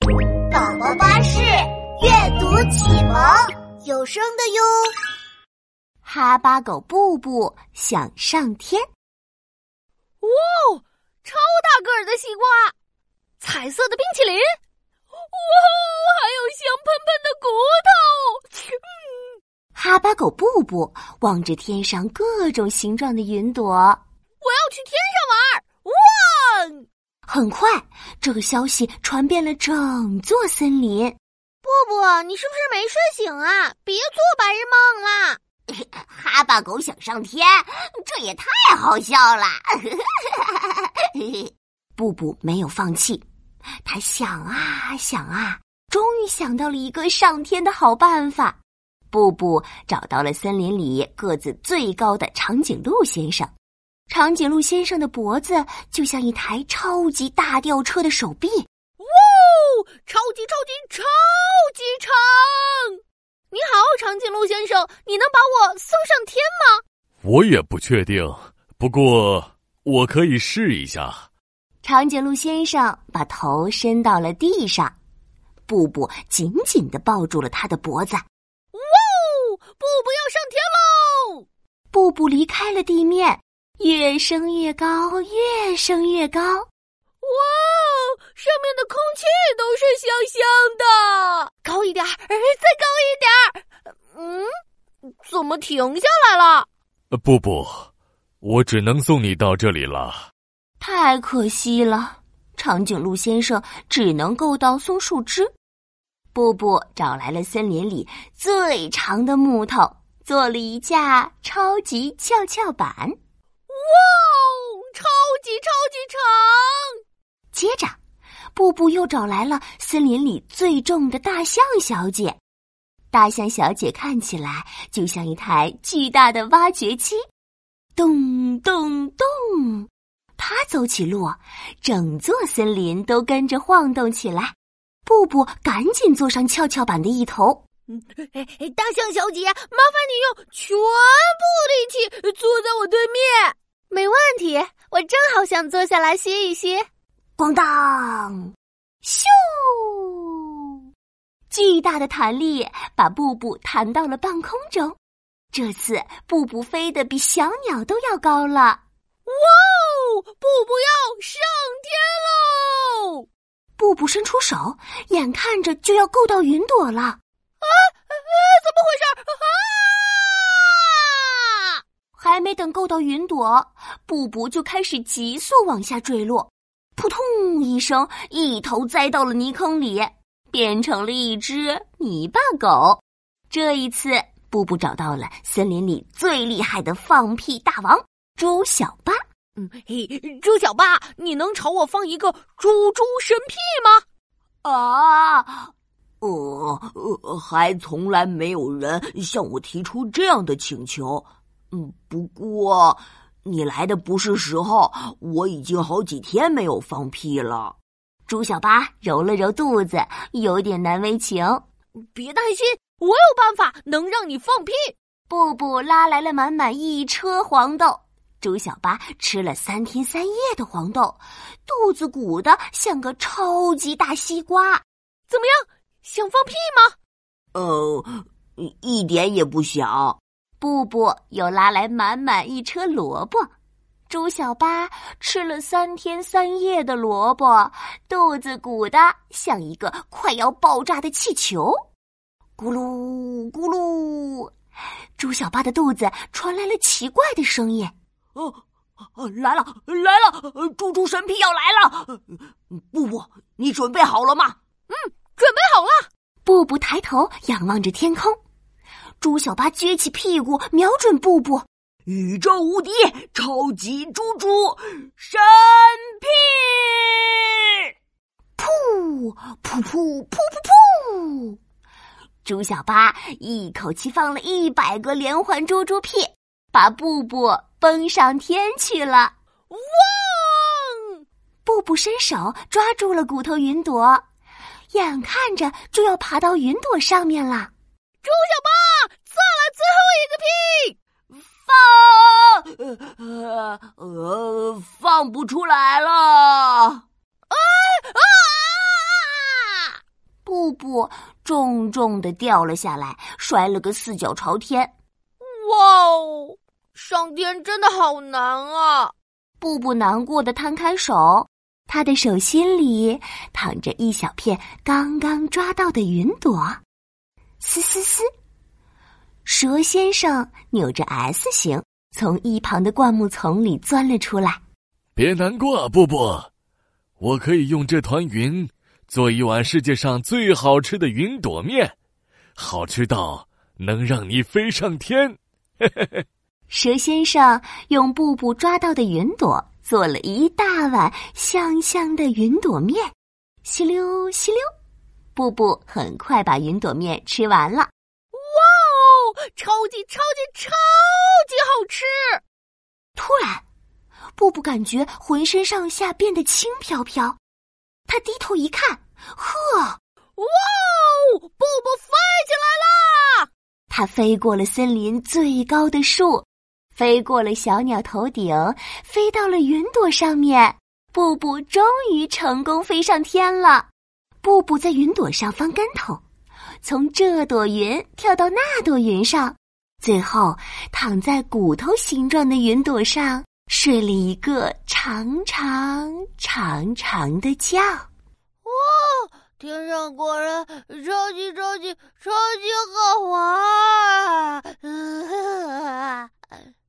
宝宝巴士阅读启蒙有声的哟。哈巴狗布布想上天。哇，超大个儿的西瓜，彩色的冰淇淋，哇，还有香喷喷的骨头。嗯，哈巴狗布布望着天上各种形状的云朵，我要去天！很快，这个消息传遍了整座森林。布布，你是不是没睡醒啊？别做白日梦啦！哈巴狗想上天，这也太好笑了。布布没有放弃，他想啊想啊，终于想到了一个上天的好办法。布布找到了森林里个子最高的长颈鹿先生。长颈鹿先生的脖子就像一台超级大吊车的手臂，哇！超级超级超级长！你好，长颈鹿先生，你能把我送上天吗？我也不确定，不过我可以试一下。长颈鹿先生把头伸到了地上，布布紧紧的抱住了他的脖子。哇！布布要上天喽！布布离开了地面。越升越高，越升越高！哇，上面的空气都是香香的。高一点，再高一点。嗯，怎么停下来了？布布，我只能送你到这里了。太可惜了，长颈鹿先生只能够到松树枝。布布找来了森林里最长的木头，做了一架超级跷跷板。哇哦，超级超级长！接着，布布又找来了森林里最重的大象小姐。大象小姐看起来就像一台巨大的挖掘机，咚咚咚，它走起路，整座森林都跟着晃动起来。布布赶紧坐上跷跷板的一头。大象小姐，麻烦你用全部力气坐在我对面。没问题，我正好想坐下来歇一歇。咣当，咻！巨大的弹力把布布弹到了半空中。这次布布飞得比小鸟都要高了。哇哦！布布要上天喽！布布伸出手，眼看着就要够到云朵了。啊啊！怎么回事？啊！还没等够到云朵，布布就开始急速往下坠落，扑通一声，一头栽到了泥坑里，变成了一只泥巴狗。这一次，布布找到了森林里最厉害的放屁大王猪小八。嗯，嘿，猪小八，你能朝我放一个猪猪神屁吗？啊，呃，还从来没有人向我提出这样的请求。嗯，不过你来的不是时候，我已经好几天没有放屁了。猪小八揉了揉肚子，有点难为情。别担心，我有办法能让你放屁。布布拉来了满满一车黄豆，猪小八吃了三天三夜的黄豆，肚子鼓得像个超级大西瓜。怎么样，想放屁吗？呃，一点也不想。布布又拉来满满一车萝卜，猪小八吃了三天三夜的萝卜，肚子鼓得像一个快要爆炸的气球，咕噜咕噜，猪小八的肚子传来了奇怪的声音。哦，来了来了，猪猪神皮要来了！布布，你准备好了吗？嗯，准备好了。布布抬头仰望着天空。猪小八撅起屁股，瞄准布布，宇宙无敌超级猪猪神屁！噗噗噗噗噗噗！猪小八一口气放了一百个连环猪猪屁，把布布崩上天去了。汪！布布伸手抓住了骨头云朵，眼看着就要爬到云朵上面了。猪小八。放，呃呃，放不出来了！啊啊！布布重重的掉了下来，摔了个四脚朝天。哇哦，上天真的好难啊！布布难过的摊开手，他的手心里躺着一小片刚刚抓到的云朵。嘶嘶嘶，蛇先生扭着 S 形，从一旁的灌木丛里钻了出来。别难过，布布，我可以用这团云做一碗世界上最好吃的云朵面，好吃到能让你飞上天。嘿嘿嘿。蛇先生用布布抓到的云朵做了一大碗香香的云朵面，吸溜吸溜，布布很快把云朵面吃完了。超级超级超级好吃！突然，布布感觉浑身上下变得轻飘飘，他低头一看，呵，哇哦，布布飞起来啦！他飞过了森林最高的树。飞过了小鸟头顶，飞到了云朵上面。布布终于成功飞上天了。布布在云朵上翻跟头，从这朵云跳到那朵云上，最后躺在骨头形状的云朵上睡了一个长长长长的觉。哇，天上果然超级超级超级好玩！